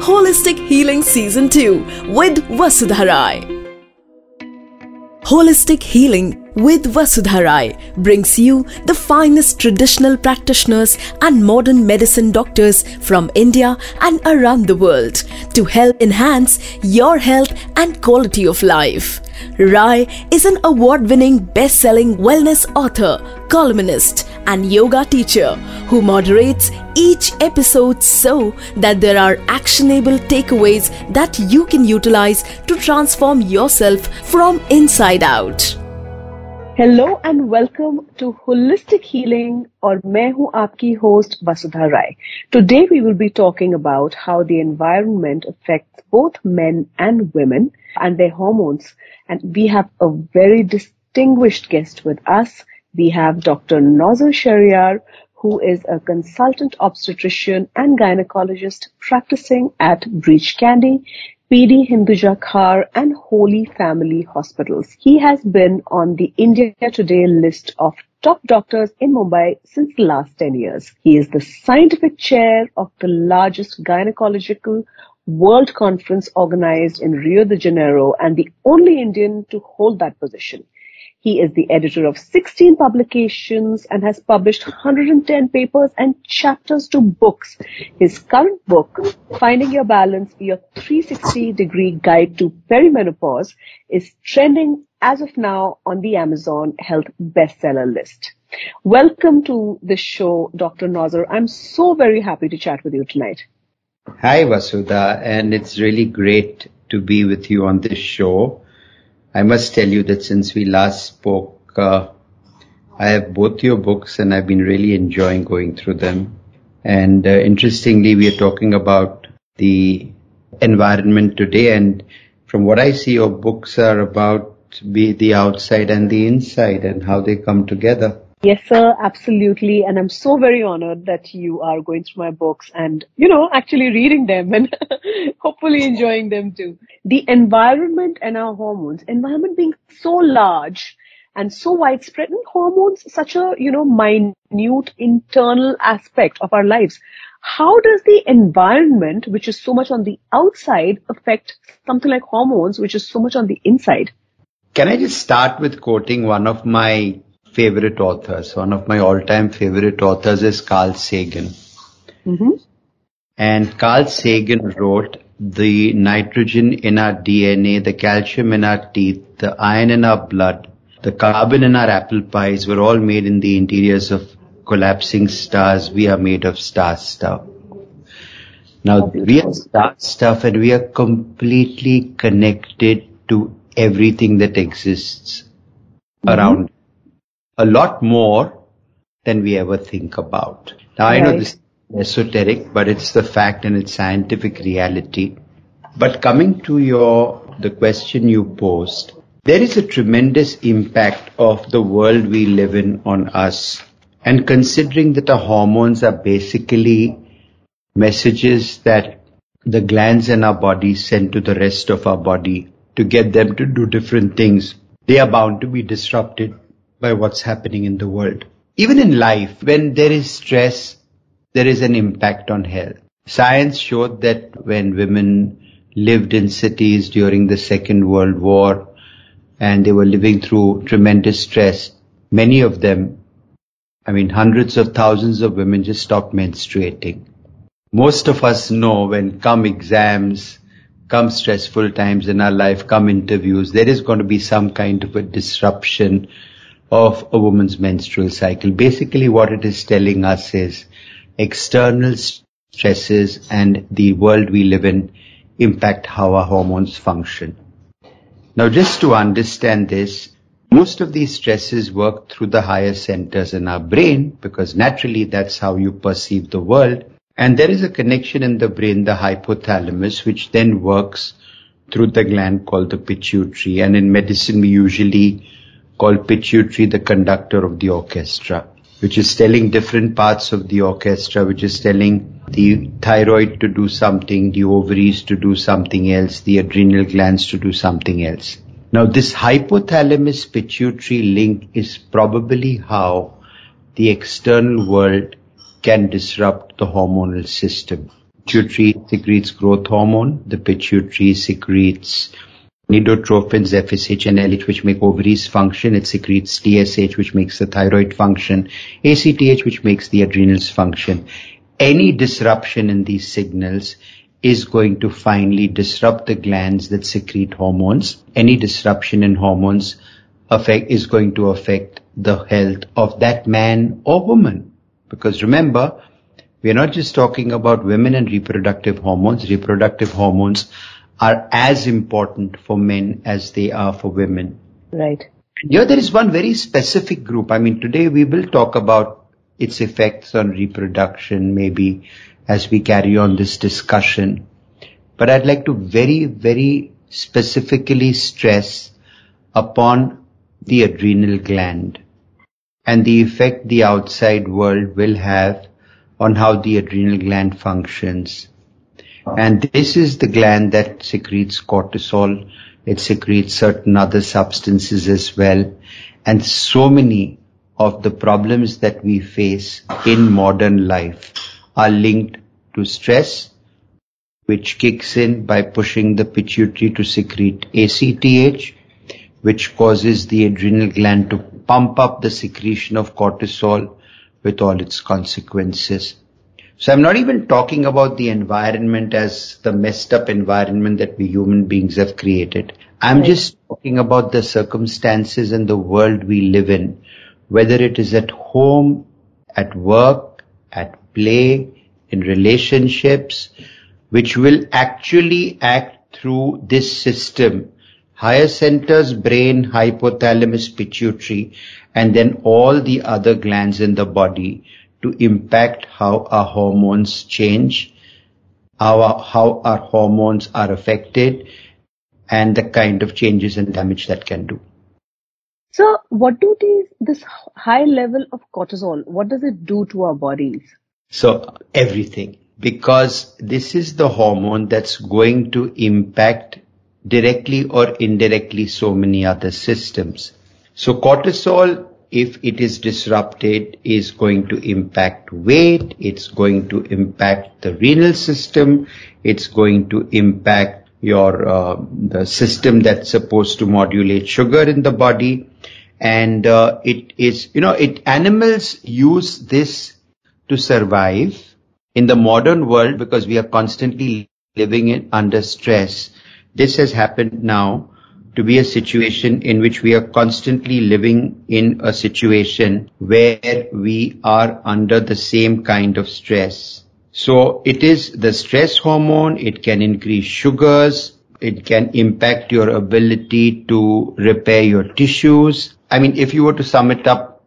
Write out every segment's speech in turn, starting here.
Holistic Healing Season 2 with Vasudha Rai. Holistic Healing with Vasudha Rai brings you the finest traditional practitioners and modern medicine doctors from India and around the world to help enhance your health and quality of life. Rai is an award winning best selling wellness author, columnist, and yoga teacher who moderates each episode so that there are actionable takeaways that you can utilize to transform yourself from inside out. Hello and welcome to Holistic Healing or मैं हूँ आपकी host Vasudha Rai. Today we will be talking about how the environment affects both men and women and their hormones. And we have a very distinguished guest with us. we have Dr. Nozer Sheriar, who is a consultant obstetrician and gynecologist practicing at Breach Candy PD Hinduja Khar and Holy Family Hospitals. He has been on the India Today list of top doctors in Mumbai since the last 10 years. He is the scientific chair of the largest gynecological world conference organized in Rio de Janeiro and the only Indian to hold that position. He is the editor of 16 publications and has published 110 papers and chapters to books. His current book, Finding Your Balance, Your 360 Degree Guide to Perimenopause, is trending as of now on the Amazon Health bestseller list. Welcome to the show, Dr. Nozer. I'm so very happy to chat with you tonight. Hi, Vasudha, and it's really great to be with you on this show. I must tell you that since we last spoke, uh, I have both your books and I've been really enjoying going through them. And uh, interestingly, we are talking about the environment today. And from what I see, your books are about be the outside and the inside and how they come together. Yes, sir, absolutely. And I'm so very honored that you are going through my books and, you know, actually reading them and hopefully enjoying them too. The environment and our hormones, environment being so large and so widespread and hormones such a, you know, minute internal aspect of our lives. How does the environment, which is so much on the outside, affect something like hormones, which is so much on the inside? Can I just start with quoting one of my favorite authors. One of my all-time favorite authors is Carl Sagan. Mm-hmm. And Carl Sagan wrote, the nitrogen in our DNA, the calcium in our teeth, the iron in our blood, the carbon in our apple pies were all made in the interiors of collapsing stars. We are made of star stuff. Now we are star stuff and we are completely connected to everything that exists mm-hmm. around a lot more than we ever think about. Now right. I know this is esoteric, but it's the fact and it's scientific reality. But coming to your, the question you posed, there is a tremendous impact of the world we live in on us. And considering that our hormones are basically messages that the glands in our body send to the rest of our body to get them to do different things, they are bound to be disrupted by what's happening in the world. Even in life, when there is stress, there is an impact on health. Science showed that when women lived in cities during the Second World War and they were living through tremendous stress, many of them, I mean hundreds of thousands of women just stopped menstruating. Most of us know when come exams, come stressful times in our life, come interviews, there is going to be some kind of a disruption of a woman's menstrual cycle. Basically what it is telling us is external stresses and the world we live in impact how our hormones function. Now just to understand this, most of these stresses work through the higher centers in our brain because naturally that's how you perceive the world. And there is a connection in the brain, the hypothalamus, which then works through the gland called the pituitary. And in medicine, we usually called pituitary the conductor of the orchestra, which is telling different parts of the orchestra, which is telling the thyroid to do something, the ovaries to do something else, the adrenal glands to do something else. Now this hypothalamus pituitary link is probably how the external world can disrupt the hormonal system. pituitary secretes growth hormone. The pituitary secretes Gonadotrophins, FSH and LH, which make ovaries function. It secretes TSH, which makes the thyroid function. ACTH, which makes the adrenals function. Any disruption in these signals is going to finally disrupt the glands that secrete hormones. Any disruption in hormones affect, is going to affect the health of that man or woman. Because remember, we are not just talking about women and reproductive hormones. Reproductive hormones are as important for men as they are for women. Right. Here there is one very specific group. I mean, today we will talk about its effects on reproduction, maybe as we carry on this discussion. But I'd like to very, very specifically stress upon the adrenal gland and the effect the outside world will have on how the adrenal gland functions and this is the gland that secretes cortisol. It secretes certain other substances as well. And so many of the problems that we face in modern life are linked to stress, which kicks in by pushing the pituitary to secrete ACTH, which causes the adrenal gland to pump up the secretion of cortisol with all its consequences. So I'm not even talking about the environment as the messed up environment that we human beings have created. I'm right. just talking about the circumstances and the world we live in, whether it is at home, at work, at play, in relationships, which will actually act through this system. Higher centers, brain, hypothalamus, pituitary, and then all the other glands in the body to impact how our hormones change, our, how our hormones are affected, and the kind of changes and damage that can do. So, what do these, this high level of cortisol, what does it do to our bodies? So, everything. Because this is the hormone that's going to impact directly or indirectly so many other systems. So cortisol if it is disrupted is going to impact weight, it's going to impact the renal system, it's going to impact your uh, the system that's supposed to modulate sugar in the body. And uh, it is you know it animals use this to survive in the modern world because we are constantly living in under stress. This has happened now to be a situation in which we are constantly living in a situation where we are under the same kind of stress. So it is the stress hormone, it can increase sugars, it can impact your ability to repair your tissues. I mean, if you were to sum it up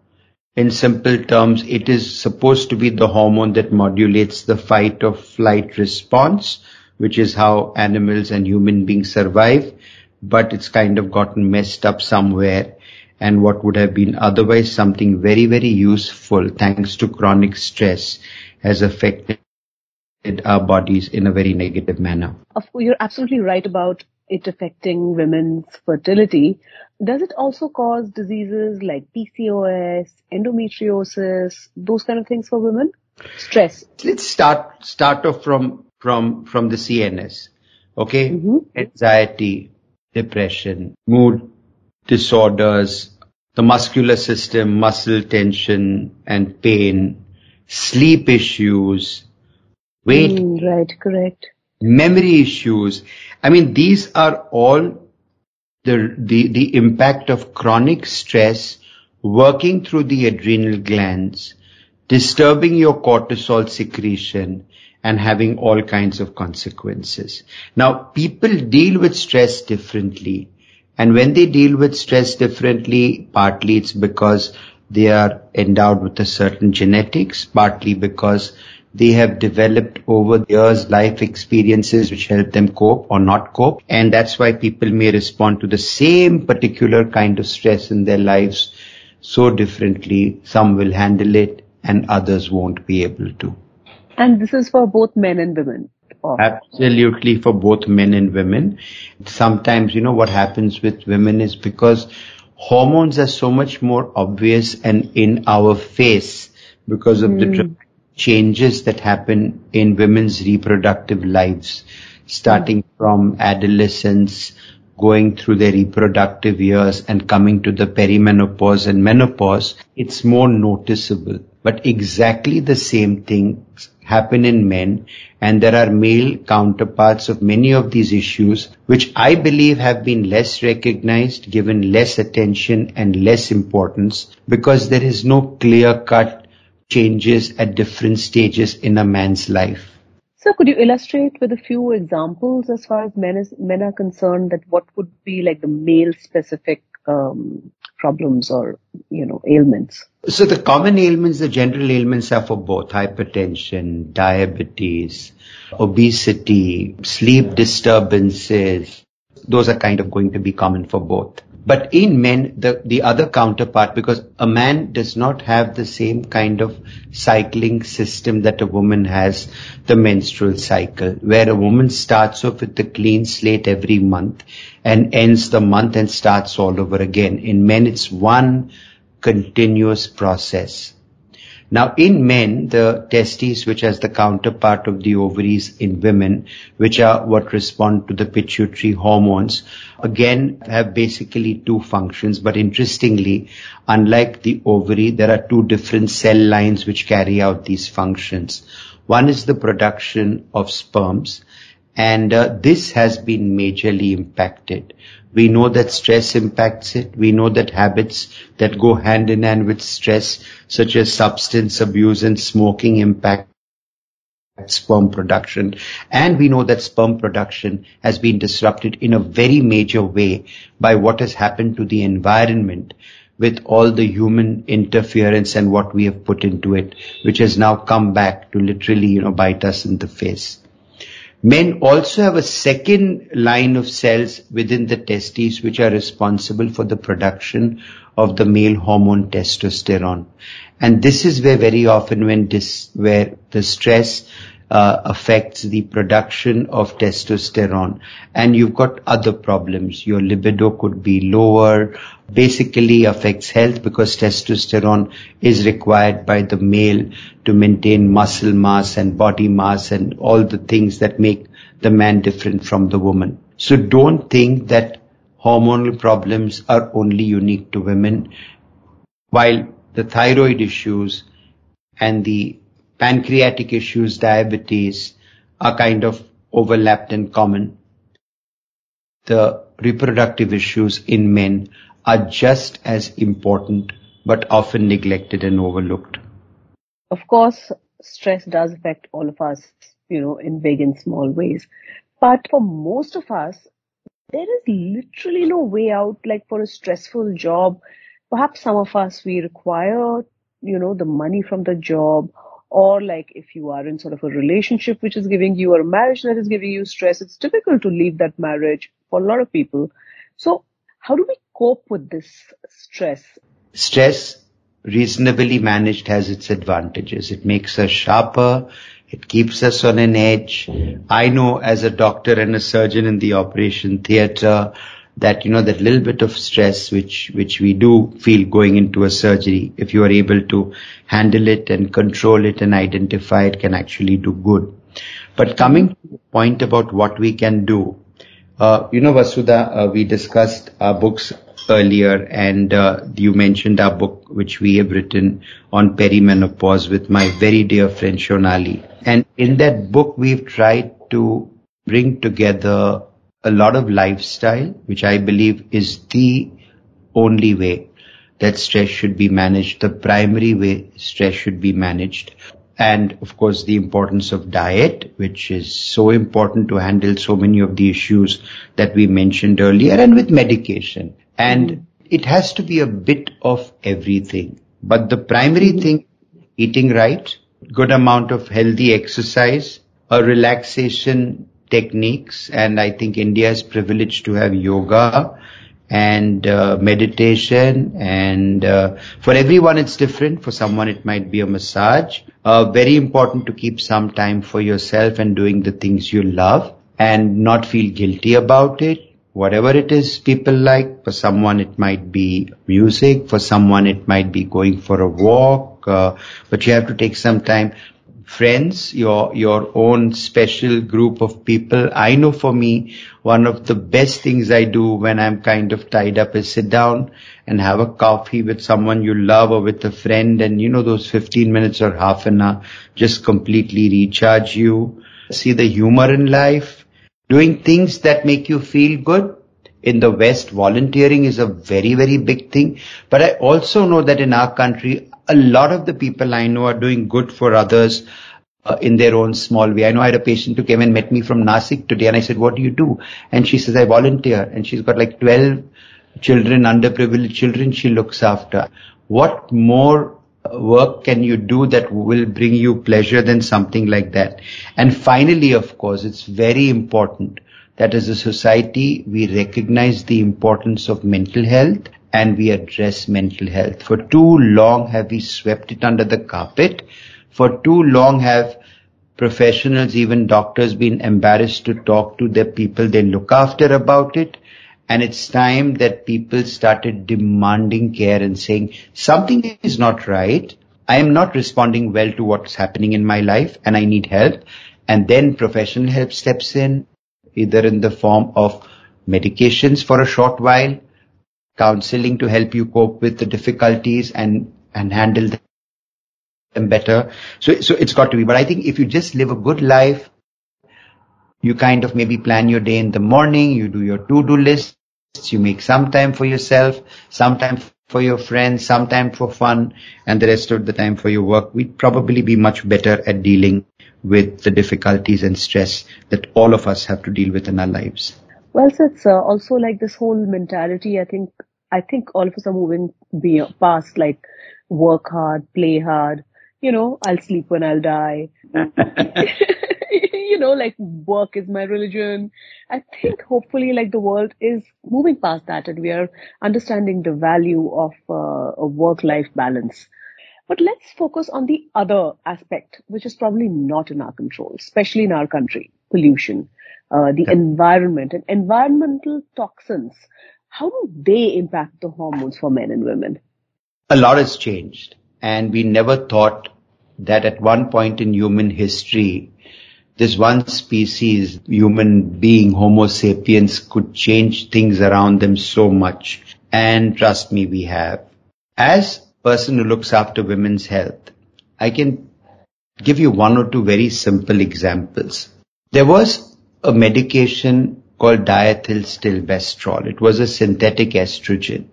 in simple terms, it is supposed to be the hormone that modulates the fight or flight response, which is how animals and human beings survive but it's kind of gotten messed up somewhere and what would have been otherwise something very, very useful thanks to chronic stress has affected our bodies in a very negative manner. You're absolutely right about it affecting women's fertility. Does it also cause diseases like PCOS, endometriosis, those kind of things for women? Stress. Let's start start off from from from the CNS. Okay, mm-hmm. anxiety, depression, mood disorders, the muscular system, muscle tension and pain, sleep issues, weight. Mm, right, correct. Memory issues. I mean, these are all the, the, the impact of chronic stress working through the adrenal glands, disturbing your cortisol secretion, and having all kinds of consequences. Now, people deal with stress differently. And when they deal with stress differently, partly it's because they are endowed with a certain genetics, partly because they have developed over years life experiences which help them cope or not cope. And that's why people may respond to the same particular kind of stress in their lives so differently. Some will handle it and others won't be able to. And this is for both men and women. Absolutely for both men and women. Sometimes, you know, what happens with women is because hormones are so much more obvious and in our face because of mm. the hmm. changes that happen in women's reproductive lives, starting from adolescence, going through their reproductive years and coming to the perimenopause and menopause, it's more noticeable. But exactly the same things happen in men and there are male counterparts of many of these issues which I believe have been less recognized, given less attention and less importance because there is no clear cut changes at different stages in a man's life. So could you illustrate with a few examples as far as men is, men are concerned that what would be like the male specific um, problems or you know ailments? So the common ailments, the general ailments are for both hypertension, diabetes, obesity, sleep disturbances. Those are kind of going to be common for both. But in men, the, the other counterpart, because a man does not have the same kind of cycling system that a woman has, the menstrual cycle, where a woman starts off with a clean slate every month and ends the month and starts all over again. In men, it's one continuous process. Now in men, the testes, which has the counterpart of the ovaries in women, which are what respond to the pituitary hormones, again have basically two functions. But interestingly, unlike the ovary, there are two different cell lines which carry out these functions. One is the production of sperms and uh, this has been majorly impacted. We know that stress impacts it. We know that habits that go hand in hand with stress, such as substance abuse and smoking impact sperm production. And we know that sperm production has been disrupted in a very major way by what has happened to the environment with all the human interference and what we have put into it, which has now come back to literally, you know, bite us in the face. Men also have a second line of cells within the testes which are responsible for the production of the male hormone testosterone. And this is where very often when this, where the stress uh, affects the production of testosterone and you've got other problems. Your libido could be lower, basically affects health because testosterone is required by the male to maintain muscle mass and body mass and all the things that make the man different from the woman. So don't think that hormonal problems are only unique to women. While the thyroid issues and the pancreatic issues, diabetes are kind of overlapped and common. The reproductive issues in men are just as important but often neglected and overlooked. Of course, stress does affect all of us, you know, in big and small ways. But for most of us, there is literally no way out, like for a stressful job. Perhaps some of us, we require, you know, the money from the job or like if you are in sort of a relationship which is giving you or a marriage that is giving you stress, it's difficult to leave that marriage for a lot of people. So how do we cope with this stress? Stress reasonably managed has its advantages. It makes us sharper. It keeps us on an edge. I know as a doctor and a surgeon in the operation theater, that, you know, that little bit of stress which, which we do feel going into a surgery, if you are able to handle it and control it and identify it can actually do good. But coming to the point about what we can do, uh, you know, Vasudha, uh, we discussed our books earlier and uh, you mentioned our book which we have written on perimenopause with my very dear friend Shonali. And in that book, we've tried to bring together a lot of lifestyle, which I believe is the only way that stress should be managed, the primary way stress should be managed. And of course, the importance of diet, which is so important to handle so many of the issues that we mentioned earlier and with medication. And mm-hmm. it has to be a bit of everything. But the primary mm-hmm. thing, eating right, good amount of healthy exercise, a relaxation techniques and I think India is privileged to have yoga and uh, meditation and uh, for everyone it's different. For someone it might be a massage. Uh, very important to keep some time for yourself and doing the things you love and not feel guilty about it. Whatever it is people like for someone it might be music for someone it might be going for a walk uh, but you have to take some time friends, your, your own special group of people. I know for me, one of the best things I do when I'm kind of tied up is sit down and have a coffee with someone you love or with a friend. And you know, those 15 minutes or half an hour just completely recharge you. See the humor in life, doing things that make you feel good in the West, volunteering is a very, very big thing. But I also know that in our country, a lot of the people I know are doing good for others uh, in their own small way. I know I had a patient who came and met me from Nasik today and I said, what do you do? And she says, I volunteer. And she's got like 12 children, underprivileged children she looks after. What more work can you do that will bring you pleasure than something like that? And finally, of course, it's very important that as a society, we recognize the importance of mental health and we address mental health. For too long have we swept it under the carpet. For too long have professionals, even doctors, been embarrassed to talk to the people they look after about it. And it's time that people started demanding care and saying something is not right. I am not responding well to what's happening in my life and I need help. And then professional help steps in either in the form of medications for a short while, counseling to help you cope with the difficulties and, and handle them better. So, so it's got to be. But I think if you just live a good life, you kind of maybe plan your day in the morning, you do your to-do lists, you make some time for yourself, some time for your friends, some time for fun, and the rest of the time for your work, we'd probably be much better at dealing with the difficulties and stress that all of us have to deal with in our lives. Well, so it's uh, also like this whole mentality. I think I think all of us are moving past like work hard, play hard. You know, I'll sleep when I'll die. you know, like work is my religion. I think hopefully like the world is moving past that and we are understanding the value of uh, a work-life balance. But let's focus on the other aspect, which is probably not in our control, especially in our country, pollution, uh, the environment and environmental toxins. How do they impact the hormones for men and women? A lot has changed and we never thought that at one point in human history, this one species, human being, Homo sapiens could change things around them so much. And trust me, we have. As person who looks after women's health, I can give you one or two very simple examples. There was a medication called diethylstilbestrol. It was a synthetic estrogen.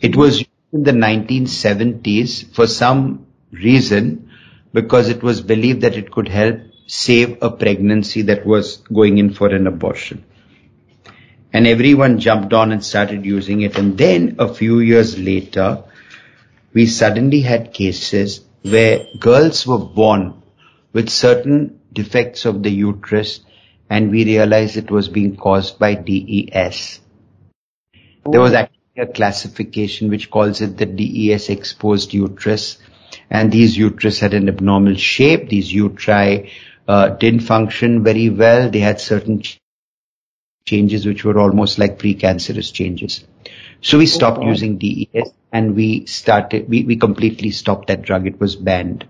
It was in the 1970s for some reason because it was believed that it could help save a pregnancy that was going in for an abortion. And everyone jumped on and started using it. And then a few years later, we suddenly had cases where girls were born with certain defects of the uterus and we realized it was being caused by DES. There was actually a classification which calls it the DES exposed uterus and these uterus had an abnormal shape. These uteri uh, didn't function very well. They had certain ch- changes which were almost like precancerous changes. So we stopped oh, using DES and we started, we, we completely stopped that drug. It was banned.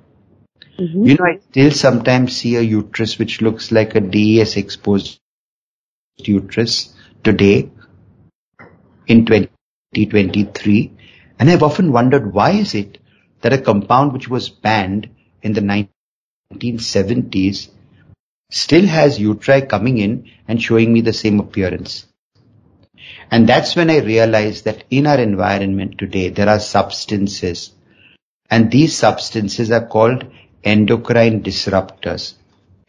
Mm-hmm. You know, I still sometimes see a uterus which looks like a DES exposed uterus today in 2023. And I've often wondered why is it that a compound which was banned in the 1970s still has uteri coming in and showing me the same appearance. And that's when I realized that in our environment today, there are substances and these substances are called endocrine disruptors.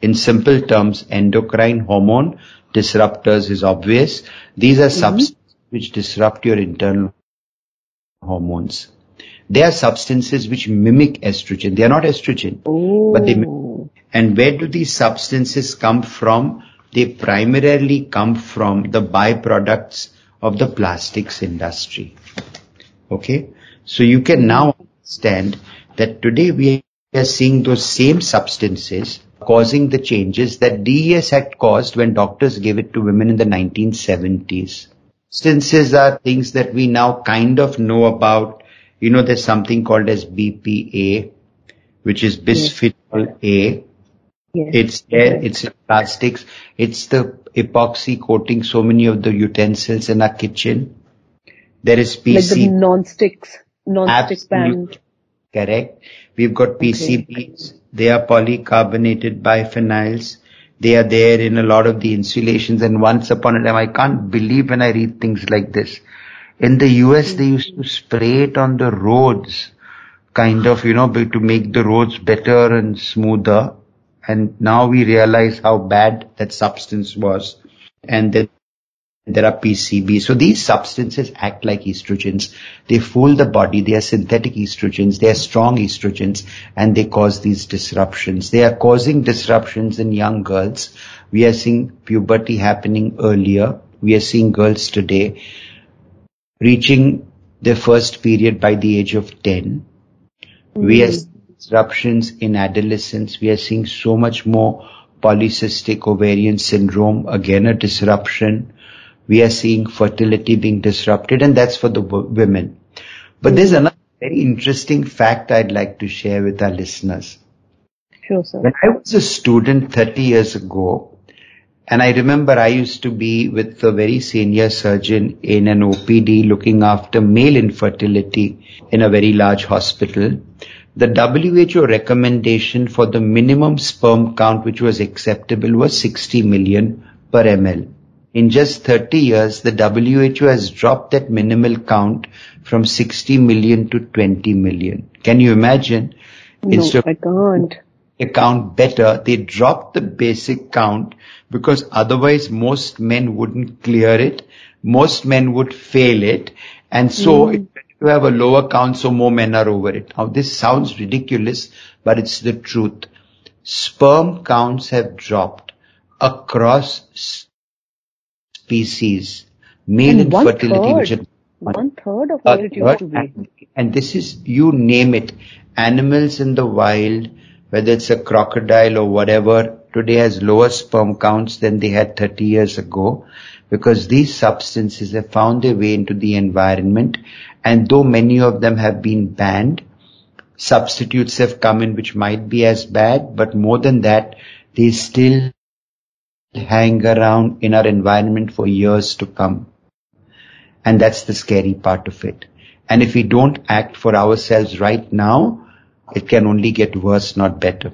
In simple terms, endocrine hormone disruptors is obvious. These are mm-hmm. substances which disrupt your internal hormones. They are substances which mimic estrogen. They are not estrogen, Ooh. but they. mimic. And where do these substances come from? They primarily come from the byproducts of the plastics industry. Okay. So you can now understand that today we are seeing those same substances causing the changes that DES had caused when doctors gave it to women in the 1970s. Substances are things that we now kind of know about. You know, there's something called as BPA, which is bisphenol A. Yes. It's there, it's in plastics, it's the epoxy coating so many of the utensils in our kitchen. There is PC. Like the non-sticks, non-stick pan. Correct. We've got PCBs. Okay. They are polycarbonated biphenyls. They are there in a lot of the insulations. And once upon a time, I can't believe when I read things like this. In the US, they used to spray it on the roads, kind of, you know, to make the roads better and smoother. And now we realize how bad that substance was. And then there are PCBs. So these substances act like estrogens. They fool the body. They are synthetic estrogens. They are strong estrogens and they cause these disruptions. They are causing disruptions in young girls. We are seeing puberty happening earlier. We are seeing girls today reaching their first period by the age of 10. Mm. We are disruptions in adolescence. We are seeing so much more polycystic ovarian syndrome, again a disruption we are seeing fertility being disrupted and that's for the women. But there's mm-hmm. another very interesting fact I'd like to share with our listeners. Sure, sir. When I was a student 30 years ago, and I remember I used to be with a very senior surgeon in an OPD looking after male infertility in a very large hospital. The WHO recommendation for the minimum sperm count which was acceptable was 60 million per ml. In just 30 years, the WHO has dropped that minimal count from 60 million to 20 million. Can you imagine? No, Instead I can't. They count better. They dropped the basic count because otherwise most men wouldn't clear it. Most men would fail it. And so mm. you have a lower count, so more men are over it. Now this sounds ridiculous, but it's the truth. Sperm counts have dropped across species, male and infertility, which is one third of uh, what it used to be. And this is, you name it, animals in the wild, whether it's a crocodile or whatever, today has lower sperm counts than they had 30 years ago because these substances have found their way into the environment. And though many of them have been banned, substitutes have come in which might be as bad, but more than that, they still hang around in our environment for years to come. And that's the scary part of it. And if we don't act for ourselves right now, it can only get worse, not better.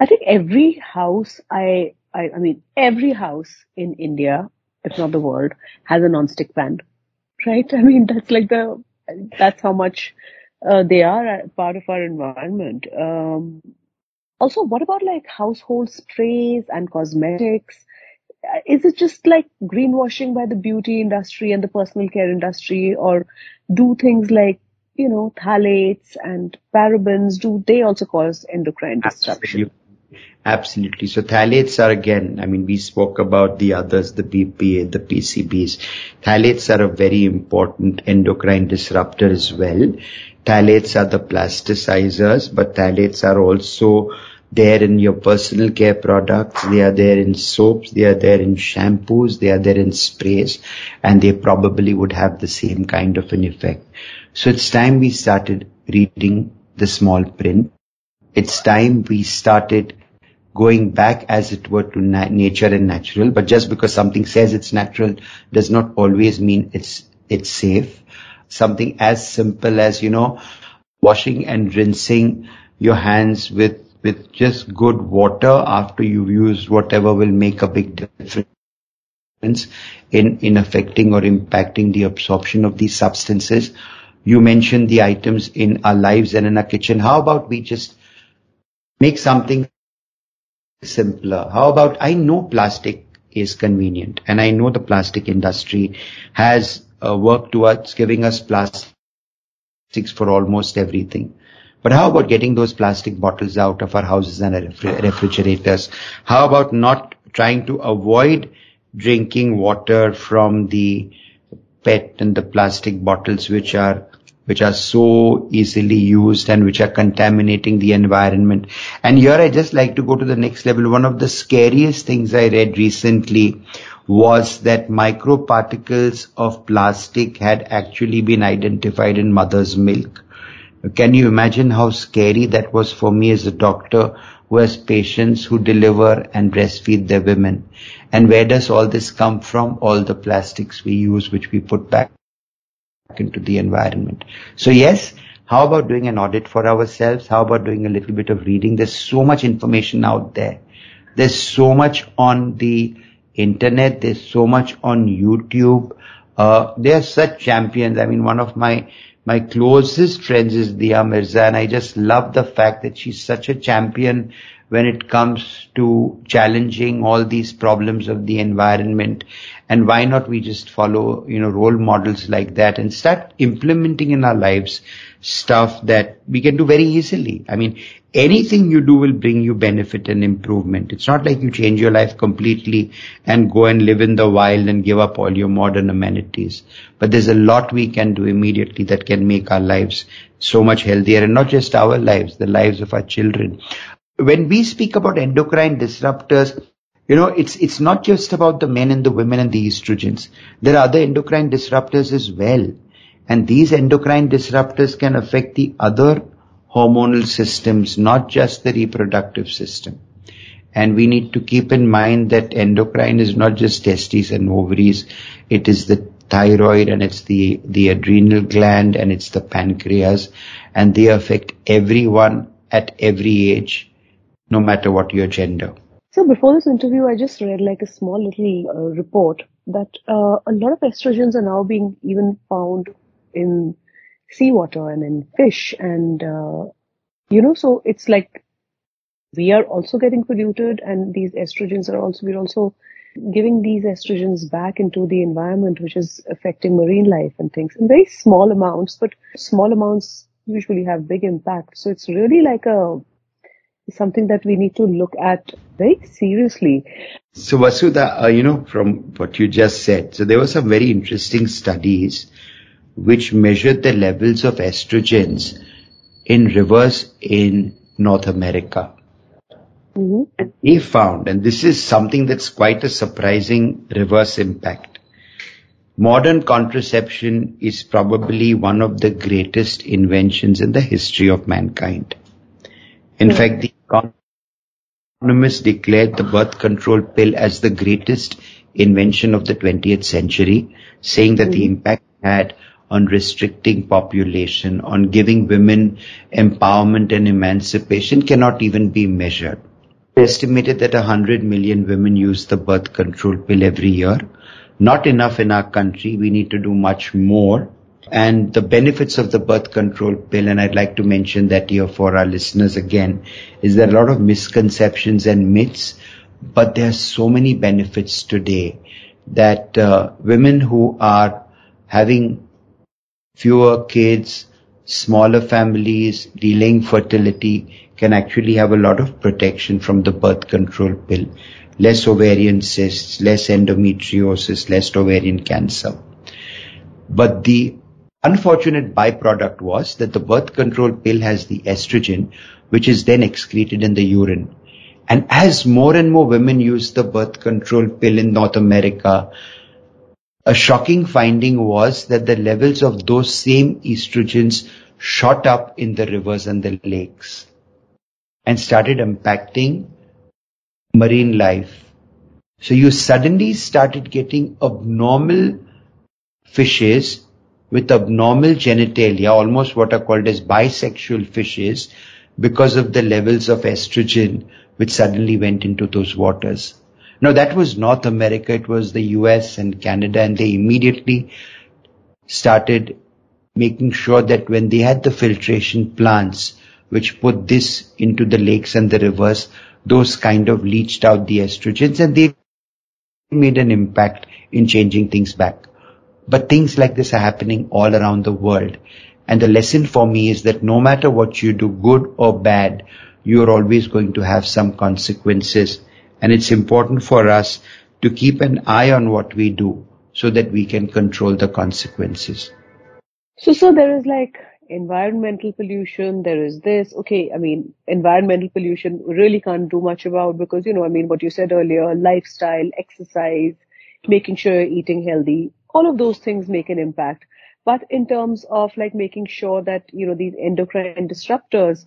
I think every house, I, I, I mean, every house in India, if not the world, has a non-stick pan, right? I mean, that's like the, that's how much uh, they are part of our environment. Um, also, what about like household sprays and cosmetics? Is it just like greenwashing by the beauty industry and the personal care industry, or do things like you know phthalates and parabens do they also cause endocrine disruption? Absolutely. Absolutely. So phthalates are again, I mean, we spoke about the others, the BPA, the PCBs. Phthalates are a very important endocrine disruptor as well. Phthalates are the plasticizers, but phthalates are also there in your personal care products, they are there in soaps, they are there in shampoos, they are there in sprays, and they probably would have the same kind of an effect. So it's time we started reading the small print. It's time we started going back as it were to na- nature and natural, but just because something says it's natural does not always mean it's, it's safe. Something as simple as, you know, washing and rinsing your hands with with just good water after you've used whatever will make a big difference in, in affecting or impacting the absorption of these substances. You mentioned the items in our lives and in our kitchen. How about we just make something simpler? How about, I know plastic is convenient and I know the plastic industry has uh, worked towards giving us plastics for almost everything. But how about getting those plastic bottles out of our houses and our refrigerators? How about not trying to avoid drinking water from the PET and the plastic bottles which are which are so easily used and which are contaminating the environment. And here I just like to go to the next level. One of the scariest things I read recently was that microparticles of plastic had actually been identified in mother's milk Can you imagine how scary that was for me as a doctor who has patients who deliver and breastfeed their women? And where does all this come from? All the plastics we use, which we put back into the environment. So yes, how about doing an audit for ourselves? How about doing a little bit of reading? There's so much information out there. There's so much on the internet. There's so much on YouTube. Uh, they are such champions. I mean, one of my my closest friends is Dia Mirza, and I just love the fact that she's such a champion when it comes to challenging all these problems of the environment. And why not we just follow, you know, role models like that and start implementing in our lives stuff that we can do very easily. I mean, anything you do will bring you benefit and improvement. It's not like you change your life completely and go and live in the wild and give up all your modern amenities. But there's a lot we can do immediately that can make our lives so much healthier and not just our lives, the lives of our children. When we speak about endocrine disruptors, you know, it's, it's not just about the men and the women and the estrogens. There are other endocrine disruptors as well. And these endocrine disruptors can affect the other hormonal systems, not just the reproductive system. And we need to keep in mind that endocrine is not just testes and ovaries. It is the thyroid and it's the, the adrenal gland and it's the pancreas and they affect everyone at every age, no matter what your gender. So before this interview, I just read like a small little uh, report that uh, a lot of estrogens are now being even found in seawater and in fish and uh, you know so it's like we are also getting polluted and these estrogens are also we're also giving these estrogens back into the environment which is affecting marine life and things in very small amounts but small amounts usually have big impact so it's really like a something that we need to look at very seriously. So Vasudha, uh, you know, from what you just said, so there were some very interesting studies which measured the levels of estrogens in rivers in North America. Mm-hmm. And they found, and this is something that's quite a surprising reverse impact. Modern contraception is probably one of the greatest inventions in the history of mankind. In mm-hmm. fact, the economists declared the birth control pill as the greatest invention of the 20th century, saying that mm-hmm. the impact had on restricting population, on giving women empowerment and emancipation cannot even be measured. Estimated that 100 million women use the birth control pill every year. Not enough in our country. We need to do much more. And the benefits of the birth control pill, and I'd like to mention that here for our listeners again, is there a lot of misconceptions and myths, but there are so many benefits today that uh, women who are having fewer kids, smaller families, delaying fertility can actually have a lot of protection from the birth control pill. Less ovarian cysts, less endometriosis, less ovarian cancer. But the unfortunate byproduct was that the birth control pill has the estrogen, which is then excreted in the urine. And as more and more women use the birth control pill in North America, a shocking finding was that the levels of those same estrogens shot up in the rivers and the lakes and started impacting marine life. So you suddenly started getting abnormal fishes with abnormal genitalia, almost what are called as bisexual fishes, because of the levels of estrogen which suddenly went into those waters. Now that was North America. It was the US and Canada and they immediately started making sure that when they had the filtration plants which put this into the lakes and the rivers, those kind of leached out the estrogens and they made an impact in changing things back. But things like this are happening all around the world. And the lesson for me is that no matter what you do, good or bad, you're always going to have some consequences and it's important for us to keep an eye on what we do so that we can control the consequences. So, so there is like environmental pollution, there is this. Okay, I mean, environmental pollution really can't do much about because, you know, I mean, what you said earlier, lifestyle, exercise, making sure you're eating healthy, all of those things make an impact. but in terms of like making sure that you know these endocrine disruptors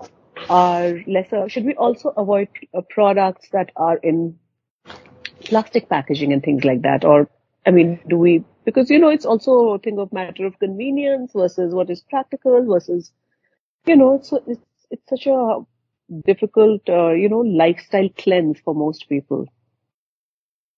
are lesser should we also avoid uh, products that are in plastic packaging and things like that or i mean do we because you know it's also a thing of matter of convenience versus what is practical versus you know it's it's it's such a difficult uh, you know lifestyle cleanse for most people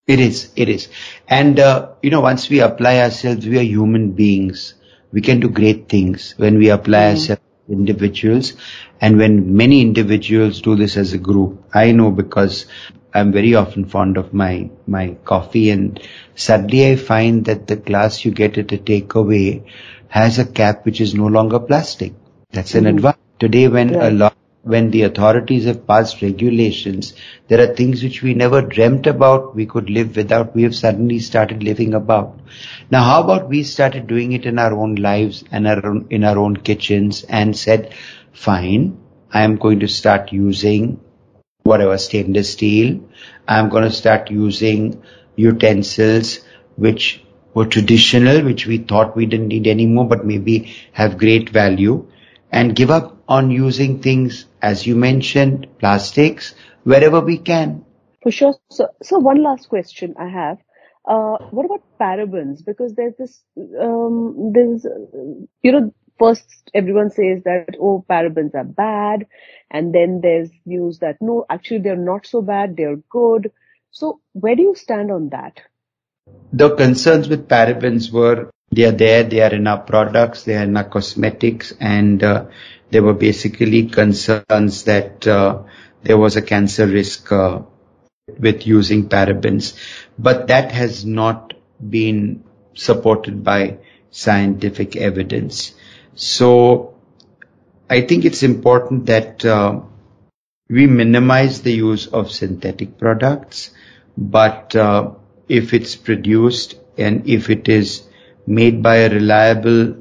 it is it is. And uh, you know once we apply ourselves we are human beings. We can do great things when we apply mm. ourselves individuals. And when many individuals do this as a group i know because i'm very often fond of my my coffee. And suddenly i find that the glass you get at a takeaway has a cap which is no longer plastic. That's mm-hmm. an advantage. Today when a lot when the authorities have passed regulations, there are things which we never dreamt about we could live without. We have suddenly started living about. Now, how about we started doing it in our own lives and our own, in our own kitchens and said, fine, I am going to start using whatever stainless steel. I'm going to start using utensils which were traditional, which we thought we didn't need anymore, but maybe have great value and give up on using things, as you mentioned, plastics, wherever we can. For sure. So, so one last question I have. Uh, what about parabens? Because there's this, um, there's, you know, first everyone says that, oh, parabens are bad. And then there's news that no, actually they're not so bad. They're good. So where do you stand on that? The concerns with parabens were they are there, they are in our products, they are in our cosmetics, and uh, there were basically concerns that uh, there was a cancer risk uh, with using parabens. But that has not been supported by scientific evidence. So I think it's important that uh, we minimize the use of synthetic products, but uh, if it's produced and if it is made by a reliable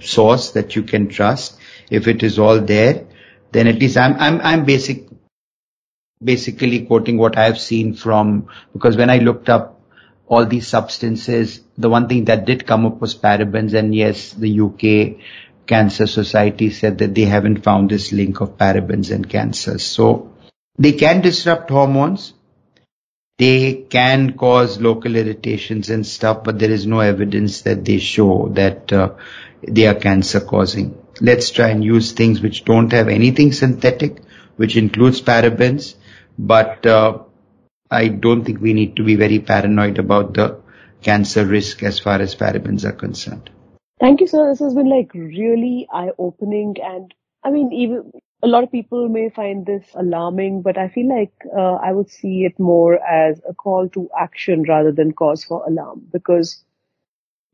source that you can trust. If it is all there, then at least I'm, I'm, I'm basic, basically quoting what I've seen from, because when I looked up all these substances, the one thing that did come up was parabens and yes, the UK Cancer Society said that they haven't found this link of parabens and cancers. So they can disrupt hormones they can cause local irritations and stuff, but there is no evidence that they show that uh, they are cancer causing. Let's try and use things which don't have anything synthetic, which includes parabens, but uh, I don't think we need to be very paranoid about the cancer risk as far as parabens are concerned. Thank you, sir. This has been like really eye opening and I mean, even a lot of people may find this alarming, but I feel like uh, I would see it more as a call to action rather than cause for alarm because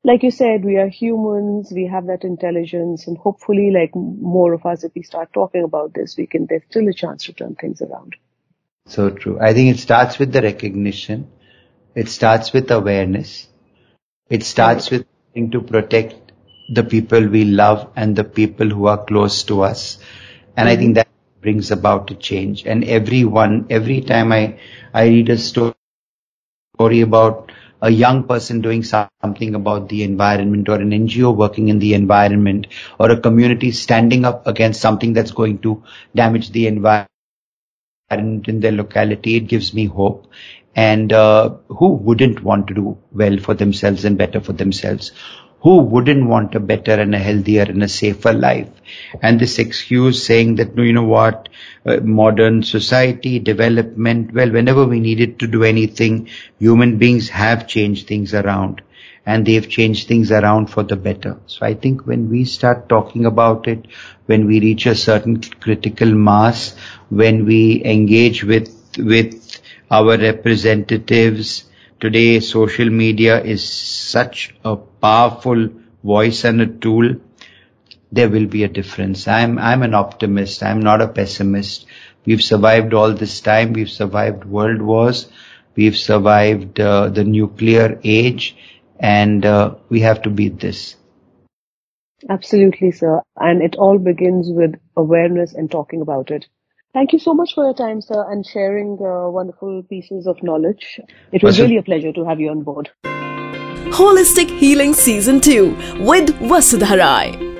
like you said, we are humans, we have that intelligence, and hopefully, like more of us, if we start talking about this, we can, there's still a chance to turn things around. So true. I think it starts with the recognition. It starts with awareness. It starts right. with to protect the people we love and the people who are close to us. And I think that brings about a change. And everyone, every time I, I read a story about a young person doing something about the environment or an NGO working in the environment or a community standing up against something that's going to damage the environment in their locality, it gives me hope. And uh, who wouldn't want to do well for themselves and better for themselves? Who wouldn't want a better and a healthier and a safer life? And this excuse saying that, you know what, uh, modern society, development, well, whenever we needed to do anything, human beings have changed things around and they've changed things around for the better. So I think when we start talking about it, when we reach a certain critical mass, when we engage with, with our representatives, Today, social media is such a powerful voice and a tool. There will be a difference. I'm, I'm an optimist. I'm not a pessimist. We've survived all this time. We've survived world wars. We've survived uh, the nuclear age and uh, we have to beat this. Absolutely, sir. And it all begins with awareness and talking about it. Thank you so much for your time, sir, and sharing uh, wonderful pieces of knowledge. It was really a pleasure to have you on board. Holistic Healing Season 2 with Vasudha Rai.